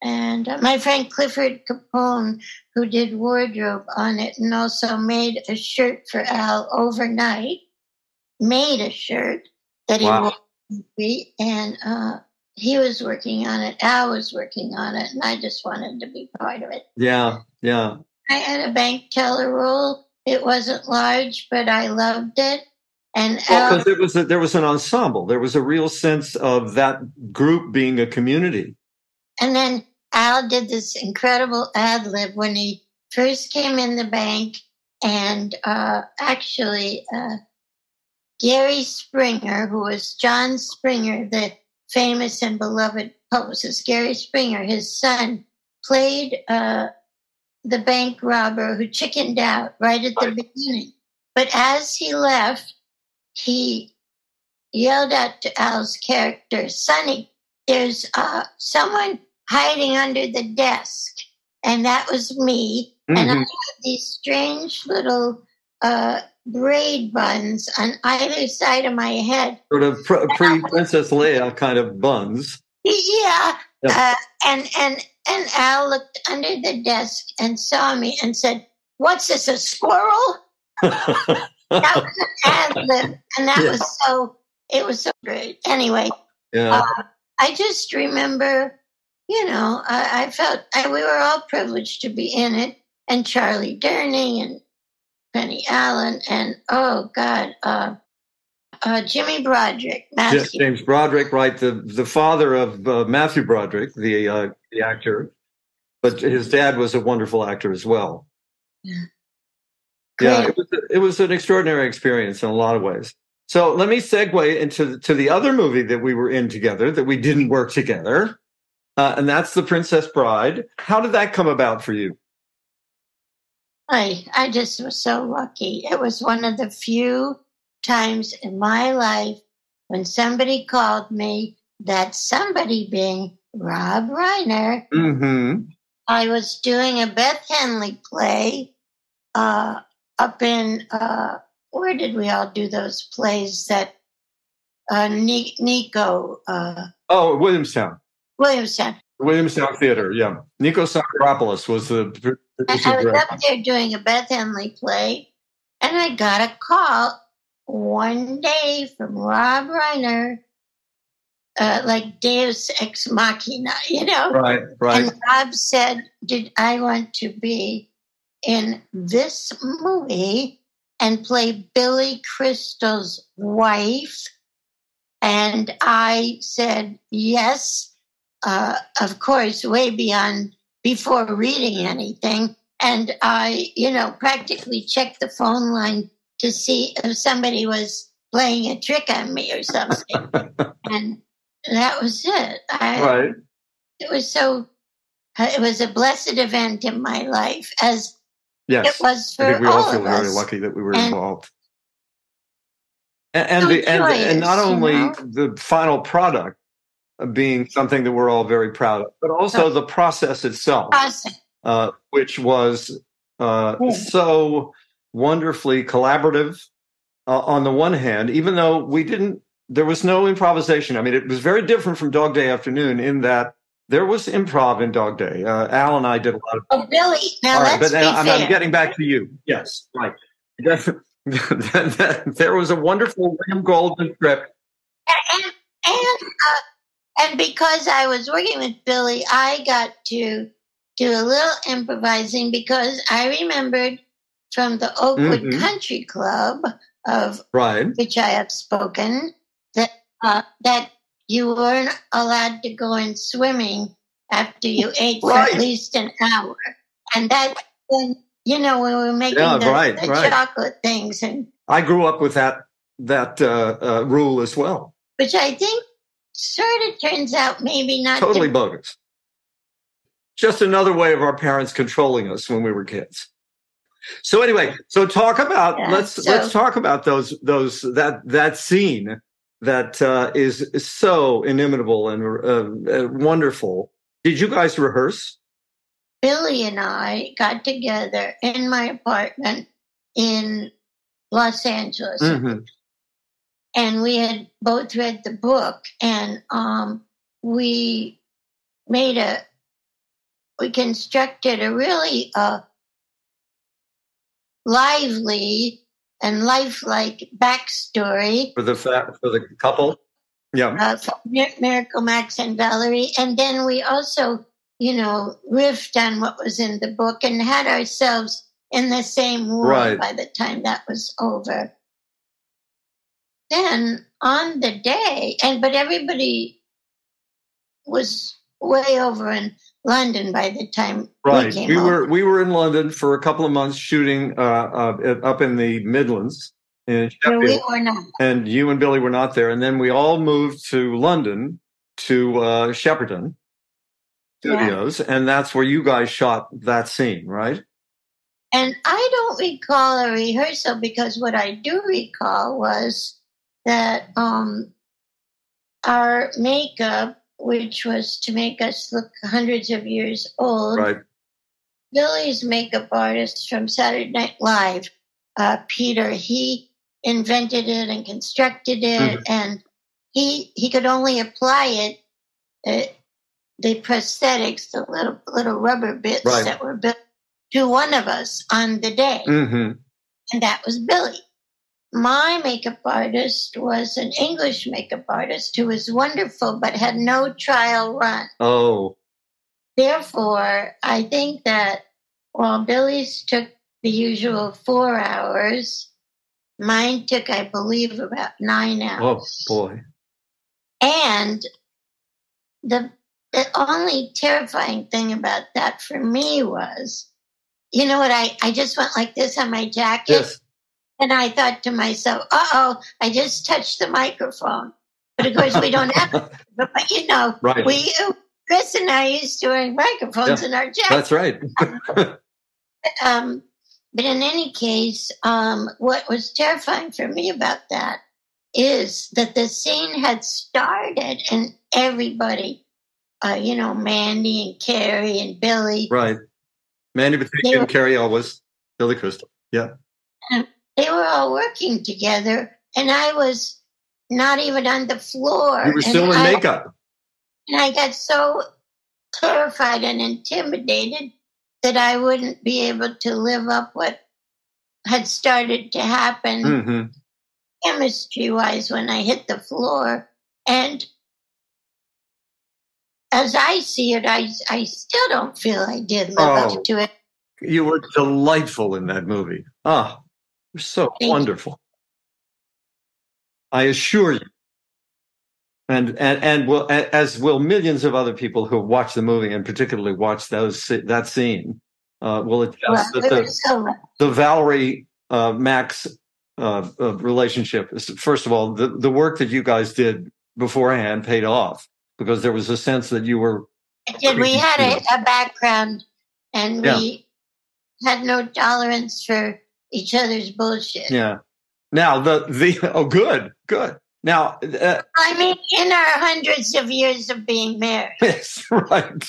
Speaker 2: And uh, my friend Clifford Capone, who did wardrobe on it and also made a shirt for Al overnight, made a shirt that he wow. wore. And uh, he was working on it. Al was working on it. And I just wanted to be part of it.
Speaker 1: Yeah, yeah.
Speaker 2: I had a bank teller role. It wasn't large, but I loved it. And
Speaker 1: well, because was a, there was an ensemble, there was a real sense of that group being a community.
Speaker 2: And then Al did this incredible ad lib when he first came in the bank, and uh, actually uh, Gary Springer, who was John Springer, the famous and beloved publicist, Gary Springer, his son, played uh, the bank robber who chickened out right at the beginning. But as he left, he yelled out to Al's character, Sonny, there's uh, someone hiding under the desk. And that was me. Mm-hmm. And I mm-hmm. had these strange little uh, braid buns on either side of my head.
Speaker 1: Sort of pre Princess Leia kind of buns.
Speaker 2: Yeah. Uh, and, and, and Al looked under the desk and saw me and said, What's this, a squirrel? (laughs) that was an ad lib, and that yeah. was so. It was so great. Anyway,
Speaker 1: yeah. Uh,
Speaker 2: I just remember, you know, I, I felt I, we were all privileged to be in it, and Charlie Durning and Penny Allen, and oh God, uh, uh, Jimmy Broderick,
Speaker 1: Matthew. James Broderick, right? The the father of uh, Matthew Broderick, the uh, the actor, but his dad was a wonderful actor as well.
Speaker 2: Yeah.
Speaker 1: Yeah, it was, it was an extraordinary experience in a lot of ways. So let me segue into to the other movie that we were in together that we didn't work together, uh, and that's The Princess Bride. How did that come about for you?
Speaker 2: I I just was so lucky. It was one of the few times in my life when somebody called me. That somebody being Rob Reiner.
Speaker 1: Mm-hmm.
Speaker 2: I was doing a Beth Henley play uh, up in uh, where did we all do those plays that uh, Nico? Uh,
Speaker 1: oh, Williamstown.
Speaker 2: Williamstown.
Speaker 1: Williamstown Theater. Yeah, Nico Psacharopoulos was the.
Speaker 2: I, I was up there doing a Beth Henley play, and I got a call one day from Rob Reiner, uh, like Deus ex machina, you know.
Speaker 1: Right, right.
Speaker 2: And Rob said, "Did I want to be in this movie and play Billy Crystal's wife. And I said, yes, uh, of course, way beyond before reading anything. And I, you know, practically checked the phone line to see if somebody was playing a trick on me or something. (laughs) and that was it. I,
Speaker 1: right.
Speaker 2: It was so, it was a blessed event in my life, as
Speaker 1: Yes,
Speaker 2: it was for
Speaker 1: I think we
Speaker 2: all,
Speaker 1: all feel very lucky that we were
Speaker 2: and,
Speaker 1: involved. And and, the, and, and not only
Speaker 2: you know?
Speaker 1: the final product being something that we're all very proud of, but also the process itself,
Speaker 2: process.
Speaker 1: Uh, which was uh, yeah. so wonderfully collaborative. Uh, on the one hand, even though we didn't, there was no improvisation. I mean, it was very different from Dog Day Afternoon in that there was improv in Dog Day. Uh, Al and I did a lot of.
Speaker 2: Oh, really? Now
Speaker 1: All
Speaker 2: right,
Speaker 1: but
Speaker 2: now,
Speaker 1: I'm, I'm, getting back to you. Yes, right. there was a wonderful William Goldman script.
Speaker 2: And and uh, and because I was working with Billy, I got to do a little improvising because I remembered from the Oakwood mm-hmm. Country Club of
Speaker 1: right.
Speaker 2: which I have spoken that uh, that you weren't allowed to go in swimming after you (laughs) ate for at least an hour. And that when you know when we were making
Speaker 1: yeah,
Speaker 2: the,
Speaker 1: right,
Speaker 2: the
Speaker 1: right.
Speaker 2: chocolate things and
Speaker 1: I grew up with that that uh, uh, rule as well.
Speaker 2: Which I think sort of turns out maybe not
Speaker 1: totally
Speaker 2: to-
Speaker 1: bogus. Just another way of our parents controlling us when we were kids. So anyway, so talk about
Speaker 2: Yeah,
Speaker 1: let's
Speaker 2: so-
Speaker 1: let's talk about those those that that scene that uh, is so inimitable and uh, uh, wonderful. Did you guys rehearse?
Speaker 2: Billy and I got together in my apartment in Los Angeles,
Speaker 1: Mhm.
Speaker 2: and we had both read the book, and um, we made a we constructed a really uh, lively and lifelike backstory
Speaker 1: For the fa- for the couple? Yeah.
Speaker 2: uh, Mir- Miracle Max and Valerie. And then we also, you know, riffed on what was in the book and had ourselves in the same world
Speaker 1: Right.
Speaker 2: by the time that was over. Then on the day, and but everybody was way over in London by the time
Speaker 1: Right.
Speaker 2: we came
Speaker 1: We were we were in London for a couple of months shooting uh, uh, up in the Midlands in
Speaker 2: Where we were not.
Speaker 1: and you and Billy were not there. And then we all moved to London to uh, Shepperton
Speaker 2: Yeah.
Speaker 1: Studios, and that's where you guys shot that scene, right?
Speaker 2: And I don't recall a rehearsal because what I do recall was that um, our makeup, which was to make us look hundreds of years old,
Speaker 1: Right.
Speaker 2: Billy's makeup artist from Saturday Night Live, uh, Peter, he invented it and constructed it,
Speaker 1: Mhm.
Speaker 2: and he he could only apply it. Uh, the prosthetics, the little little rubber bits
Speaker 1: Right.
Speaker 2: that were built to one of us on the day,
Speaker 1: hmm
Speaker 2: and that was Billy. My makeup artist was an English makeup artist who was wonderful but had no trial run.
Speaker 1: Oh,
Speaker 2: Therefore, I think that while Billy's took the usual four hours, mine took, I believe, about nine
Speaker 1: oh
Speaker 2: hours.
Speaker 1: Oh, boy.
Speaker 2: And the the only terrifying thing about that for me was, you know what, I, I just went like this on my jacket.
Speaker 1: Yes.
Speaker 2: And I thought to myself, uh oh, I just touched the microphone. But of course, we don't have, (laughs) but, but you know,
Speaker 1: Right.
Speaker 2: we, Chris and I used to wearing microphones in our jackets.
Speaker 1: That's right. (laughs)
Speaker 2: Um, but in any case, um, what was terrifying for me about that is that the scene had started and everybody, uh, you know, Mandy and Cary and Billy,
Speaker 1: right. Mandy
Speaker 2: were-
Speaker 1: Cary Elwes, Billy Crystal. Yeah.
Speaker 2: They were all working together, and I was not even on the floor.
Speaker 1: You were still in
Speaker 2: I-
Speaker 1: makeup.
Speaker 2: And I got so terrified and intimidated that I wouldn't be able to live up what had started to happen
Speaker 1: hmm
Speaker 2: chemistry wise when I hit the floor. And as I see it, I, I still don't feel I did live
Speaker 1: Oh.
Speaker 2: up to it.
Speaker 1: You were delightful in that movie. Ah, you're so
Speaker 2: Thank you.
Speaker 1: wonderful. I assure you. And and and will as will millions of other people who watch the movie and particularly watch those that scene uh, will attest
Speaker 2: Well,
Speaker 1: that the,
Speaker 2: so
Speaker 1: the Valerie uh, Max uh, uh, relationship is first of all the the work that you guys did beforehand paid off because there was a sense that you were
Speaker 2: did. We had a, a background and we had no tolerance for each other's bullshit.
Speaker 1: yeah. Now the the oh good good now uh,
Speaker 2: I mean, in our hundreds of years of being married. (laughs)
Speaker 1: Yes, right.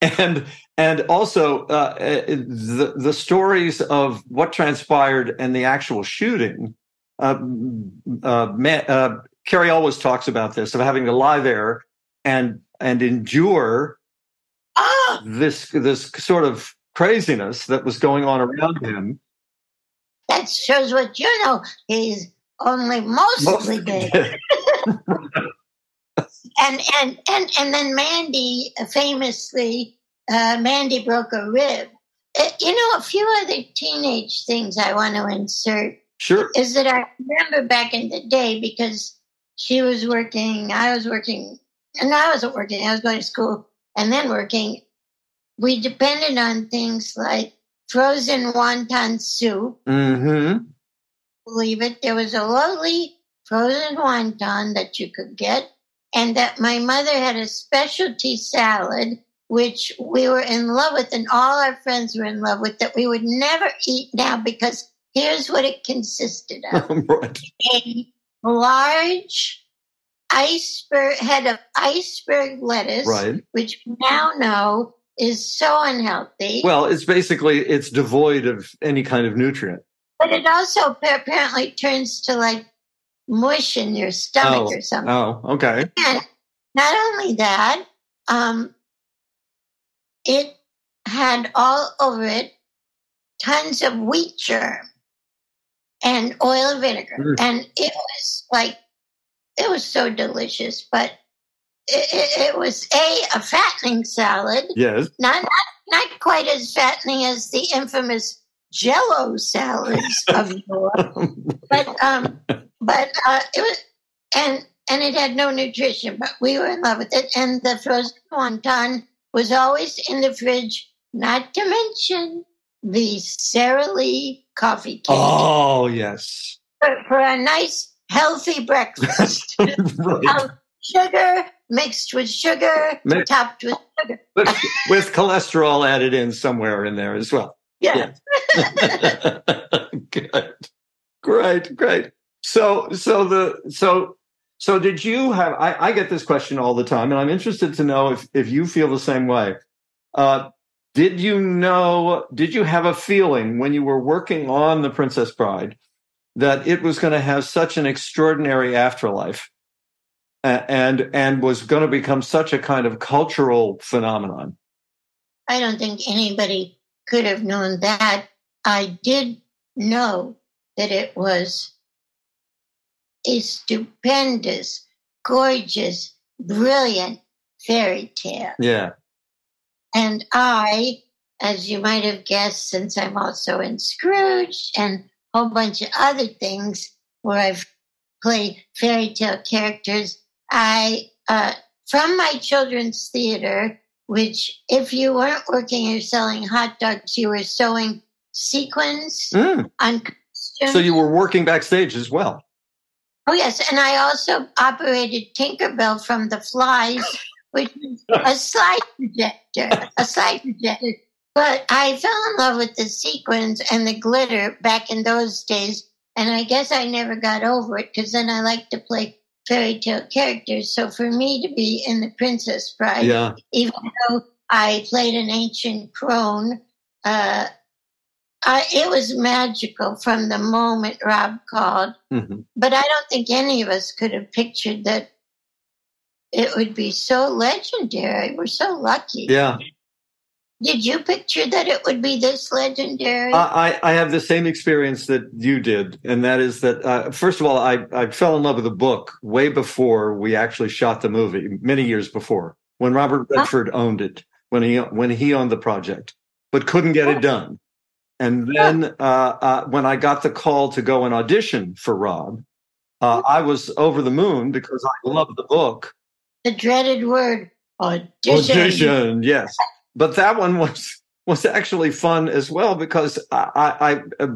Speaker 1: and and also uh, uh, the the stories of what transpired and the actual shooting. Uh, uh, uh, Cary always talks about this of having to lie there and and endure
Speaker 2: Oh,
Speaker 1: this this sort of craziness that was going on around him.
Speaker 2: That shows what you know. He's only mostly gay. (laughs) and and and and then Mandy famously, uh, Mandy broke a rib. Uh, you know, a few other teenage things I want to insert
Speaker 1: Sure.
Speaker 2: is that I remember back in the day because she was working, I was working, and I wasn't working. I was going to school and then working. We depended on things like frozen wonton soup.
Speaker 1: Mm-hmm.
Speaker 2: Believe it, there was a lovely frozen wonton that you could get and that my mother had a specialty salad which we were in love with and all our friends were in love with that we would never eat now because here's what it consisted of (laughs)
Speaker 1: right.
Speaker 2: a large iceberg head of iceberg lettuce
Speaker 1: Right.
Speaker 2: which we now know is so unhealthy
Speaker 1: Well, it's basically it's devoid of any kind of nutrient.
Speaker 2: but it also apparently turns to like mush in your stomach
Speaker 1: Oh,
Speaker 2: or something
Speaker 1: Oh, okay.
Speaker 2: And not only that, um, it had all over it tons of wheat germ and oil and vinegar.
Speaker 1: Mm.
Speaker 2: And it was like, it was so delicious, but it, it, was A, a fattening salad,
Speaker 1: Yes.
Speaker 2: not, not, not quite as fattening as the infamous jello salads (laughs) of yore but um, but uh, it was and and it had no nutrition, but we were in love with it. And the frozen wonton was always in the fridge. Not to mention the Sara Lee coffee cake
Speaker 1: oh, yes.
Speaker 2: for, for a nice healthy breakfast. (laughs)
Speaker 1: right.
Speaker 2: um, sugar mixed with sugar, topped with sugar.
Speaker 1: with, with cholesterol added in somewhere in there as well.
Speaker 2: Yeah. (laughs)
Speaker 1: Good. Great, great. So, so the so so did you have? I, I get this question all the time, and I'm interested to know if if you feel the same way. Uh, did you know? Did you have a feeling when you were working on the Princess Bride that it was going to have such an extraordinary afterlife, and and was going to become such a kind of cultural phenomenon?
Speaker 2: I don't think anybody could have known that. I did know that it was a stupendous, gorgeous, brilliant fairy tale.
Speaker 1: Yeah.
Speaker 2: And I, as you might have guessed, since I'm also in Scrooged and a whole bunch of other things where I've played fairy tale characters, I, uh, from my children's theater, which if you weren't working or selling hot dogs, you were sewing sequins
Speaker 1: Mm.
Speaker 2: on costumes.
Speaker 1: So you were working backstage as well.
Speaker 2: Oh yes, and I also operated Tinkerbell from the Flies, which is a (laughs) slide projector, a slide projector. But I fell in love with the sequins and the glitter back in those days, and I guess I never got over it because then I like to play fairy tale characters. So for me to be in the Princess Bride,
Speaker 1: Yeah.
Speaker 2: even though I played an ancient crone, uh, I, it was magical from the moment Rob called.
Speaker 1: hmm
Speaker 2: But I don't think any of us could have pictured that it would be so legendary. We're so lucky.
Speaker 1: Yeah.
Speaker 2: Did you picture that it would be this legendary?
Speaker 1: I, I have the same experience that you did, and that is that uh, first of all, I, I fell in love with the book way before we actually shot the movie, many years before, when Robert Redford owned it, when he when he owned the project, but couldn't get it done. And then uh, uh, when I got the call to go and audition for Rob, uh, I was over the moon because I loved the book.
Speaker 2: the dreaded word audition.
Speaker 1: Audition, yes. But that one was was actually fun as well because I, I, I uh,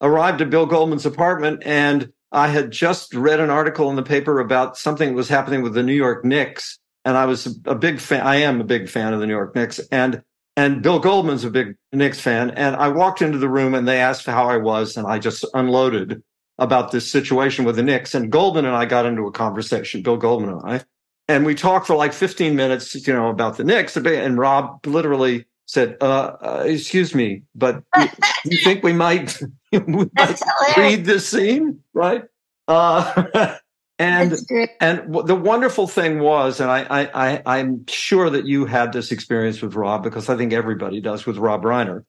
Speaker 1: arrived at Bill Goldman's apartment and I had just read an article in the paper about something that was happening with the New York Knicks, and I was a big fan. I am a big fan of the New York Knicks, and and Bill Goldman's a big Knicks fan. And I walked into the room and they asked how I was, and I just unloaded about this situation with the Knicks. And Goldman and I got into a conversation, Bill Goldman and I, and we talked for like 15 minutes, you know, about the Knicks. And Rob literally said, uh, uh, excuse me, but (laughs) you, you think we might, (laughs) we might read this scene, right? Uh, (laughs) and and w- the wonderful thing was, and I, I, I, I'm sure that you had this experience with Rob because I think everybody does with Rob Reiner,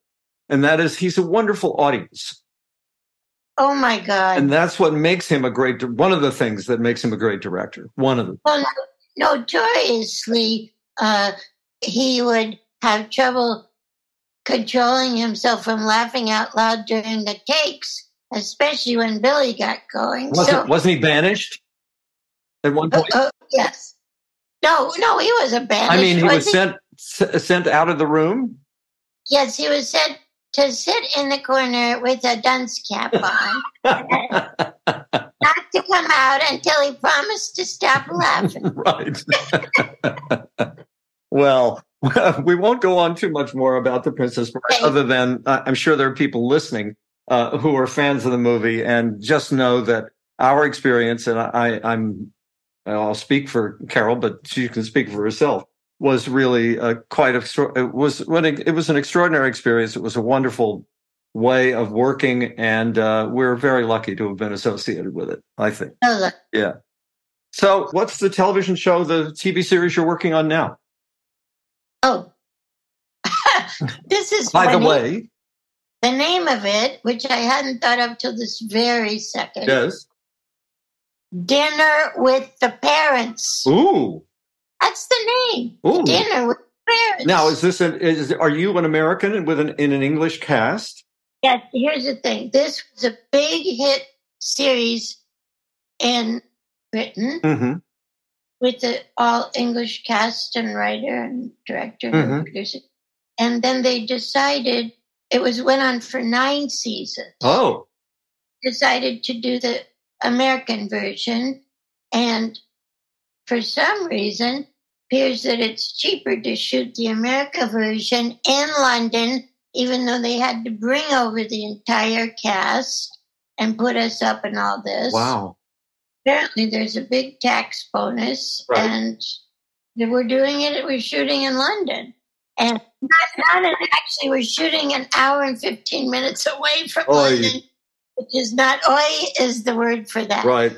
Speaker 1: and that is he's a wonderful audience,
Speaker 2: Oh my God.
Speaker 1: and that's what makes him a great. One of the things that makes him a great director. One of them.
Speaker 2: well, notoriously, uh, he would have trouble controlling himself from laughing out loud during the takes, especially when Billy got going.
Speaker 1: Wasn't, wasn't he banished at one
Speaker 2: Uh,
Speaker 1: point?
Speaker 2: uh, yes. No, no, he was a banished.
Speaker 1: I mean, he was
Speaker 2: he?
Speaker 1: sent s- sent out of the room.
Speaker 2: Yes, he was sent to sit in the corner with a dunce cap on, (laughs) (laughs) not to come out until he promised to stop laughing. (laughs)
Speaker 1: right. (laughs) well, (laughs) we won't go on too much more about the Princess Bride, other than uh, I'm sure there are people listening uh, who are fans of the movie and just know that our experience, and I, I'm, I'll speak for Carol, but she can speak for herself, was really uh, quite extra- it was when it, it was an extraordinary experience. It was a wonderful way of working, and uh, we're very lucky to have been associated with it. I think.
Speaker 2: Oh.
Speaker 1: Yeah. So, what's the television show, the TV series you're working on now?
Speaker 2: Oh. (laughs) this is
Speaker 1: By the way,
Speaker 2: the name of it, which I hadn't thought of till this very second.
Speaker 1: yes.
Speaker 2: Dinner with the Parents.
Speaker 1: Ooh,
Speaker 2: That's the name.
Speaker 1: ooh.
Speaker 2: Dinner with the Parents.
Speaker 1: Now, is this an? Is are you an American with an in an English cast?
Speaker 2: Yes, here's the thing. This was a big hit series in Britain
Speaker 1: Mm-hmm.
Speaker 2: with the all English cast and writer and director and
Speaker 1: Mhm.
Speaker 2: producer. And then they decided it was went on for nine seasons.
Speaker 1: Oh,
Speaker 2: Decided to do the American version, and for some reason, appears that it's cheaper to shoot the America version in London, even though they had to bring over the entire cast and put us up and all this.
Speaker 1: wow.
Speaker 2: Apparently, there's a big tax bonus,
Speaker 1: Right.
Speaker 2: and they we're doing it. We're shooting in London, and not, not actually, we're shooting an hour and fifteen minutes away from
Speaker 1: Oy.
Speaker 2: London, which is not oi is the word for that.
Speaker 1: Right.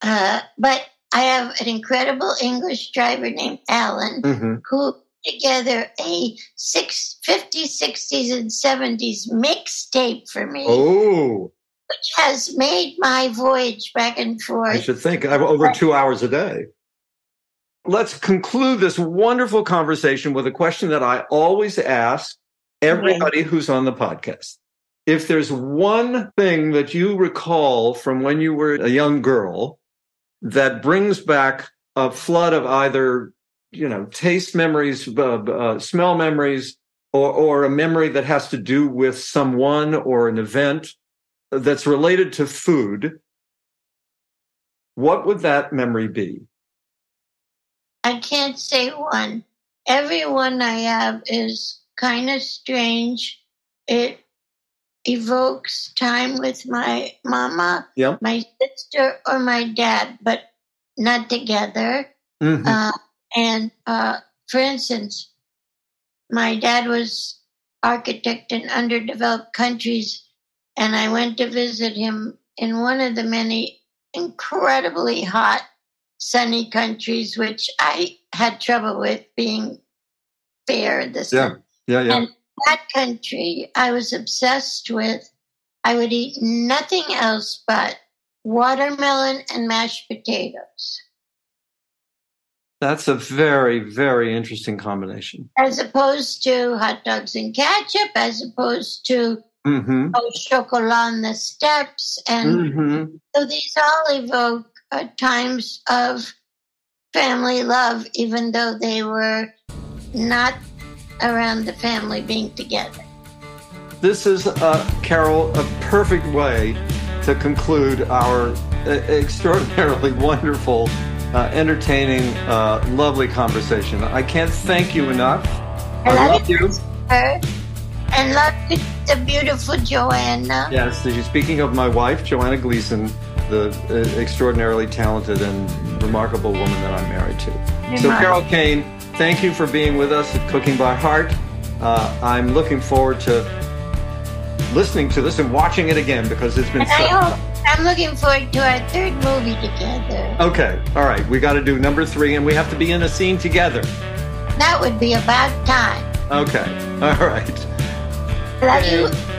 Speaker 2: Uh, but I have an incredible English driver named Alan
Speaker 1: Mm-hmm.
Speaker 2: who together a six, 50s, 60s, and 70s mixtape for me,
Speaker 1: Oh,
Speaker 2: which has made my voyage back and forth.
Speaker 1: I should think. I have over two hours a day. Let's conclude this wonderful conversation with a question that I always ask everybody who's on the podcast. If there's one thing that you recall from when you were a young girl that brings back a flood of either, you know, taste memories, uh, uh, smell memories, or, or a memory that has to do with someone or an event that's related to food, what would that memory be?
Speaker 2: I can't say one. Every one I have is kind of strange. It evokes time with my mama,
Speaker 1: Yeah.
Speaker 2: my sister, or my dad, but not together.
Speaker 1: Mhm.
Speaker 2: Uh, and uh, for instance, my dad was architect in underdeveloped countries, and I went to visit him in one of the many incredibly hot, sunny countries, which I had trouble with being fair this
Speaker 1: Yeah.
Speaker 2: time.
Speaker 1: yeah, yeah.
Speaker 2: And that country I was obsessed with. I would eat nothing else but watermelon and mashed potatoes.
Speaker 1: That's a very, very interesting combination.
Speaker 2: as opposed to hot dogs and ketchup, as opposed to
Speaker 1: Mm-hmm.
Speaker 2: oh, chocolat on the steps. And
Speaker 1: Mm-hmm.
Speaker 2: so these all evoke uh, times of family love, even though they were not around the family being together.
Speaker 1: This is, uh, Carol, a perfect way to conclude our uh, extraordinarily (laughs) wonderful, uh, entertaining, uh, lovely conversation. I can't thank you enough. I love you.
Speaker 2: Her and love you, the beautiful Joanna.
Speaker 1: Yes, speaking of my wife, Joanna Gleason, the uh, extraordinarily talented and remarkable woman that I'm married to. So,
Speaker 2: Remarkable.
Speaker 1: Carol Kane, thank you for being with us at Cooking by Heart. Uh, I'm looking forward to listening to this and watching it again because it's been
Speaker 2: And I
Speaker 1: so.
Speaker 2: I'm looking forward to our third movie together.
Speaker 1: Okay, all right, we got to do number three, and we have to be in a scene together.
Speaker 2: That would be about time.
Speaker 1: Okay, (laughs) all right.
Speaker 2: Love
Speaker 1: Okay.
Speaker 2: you.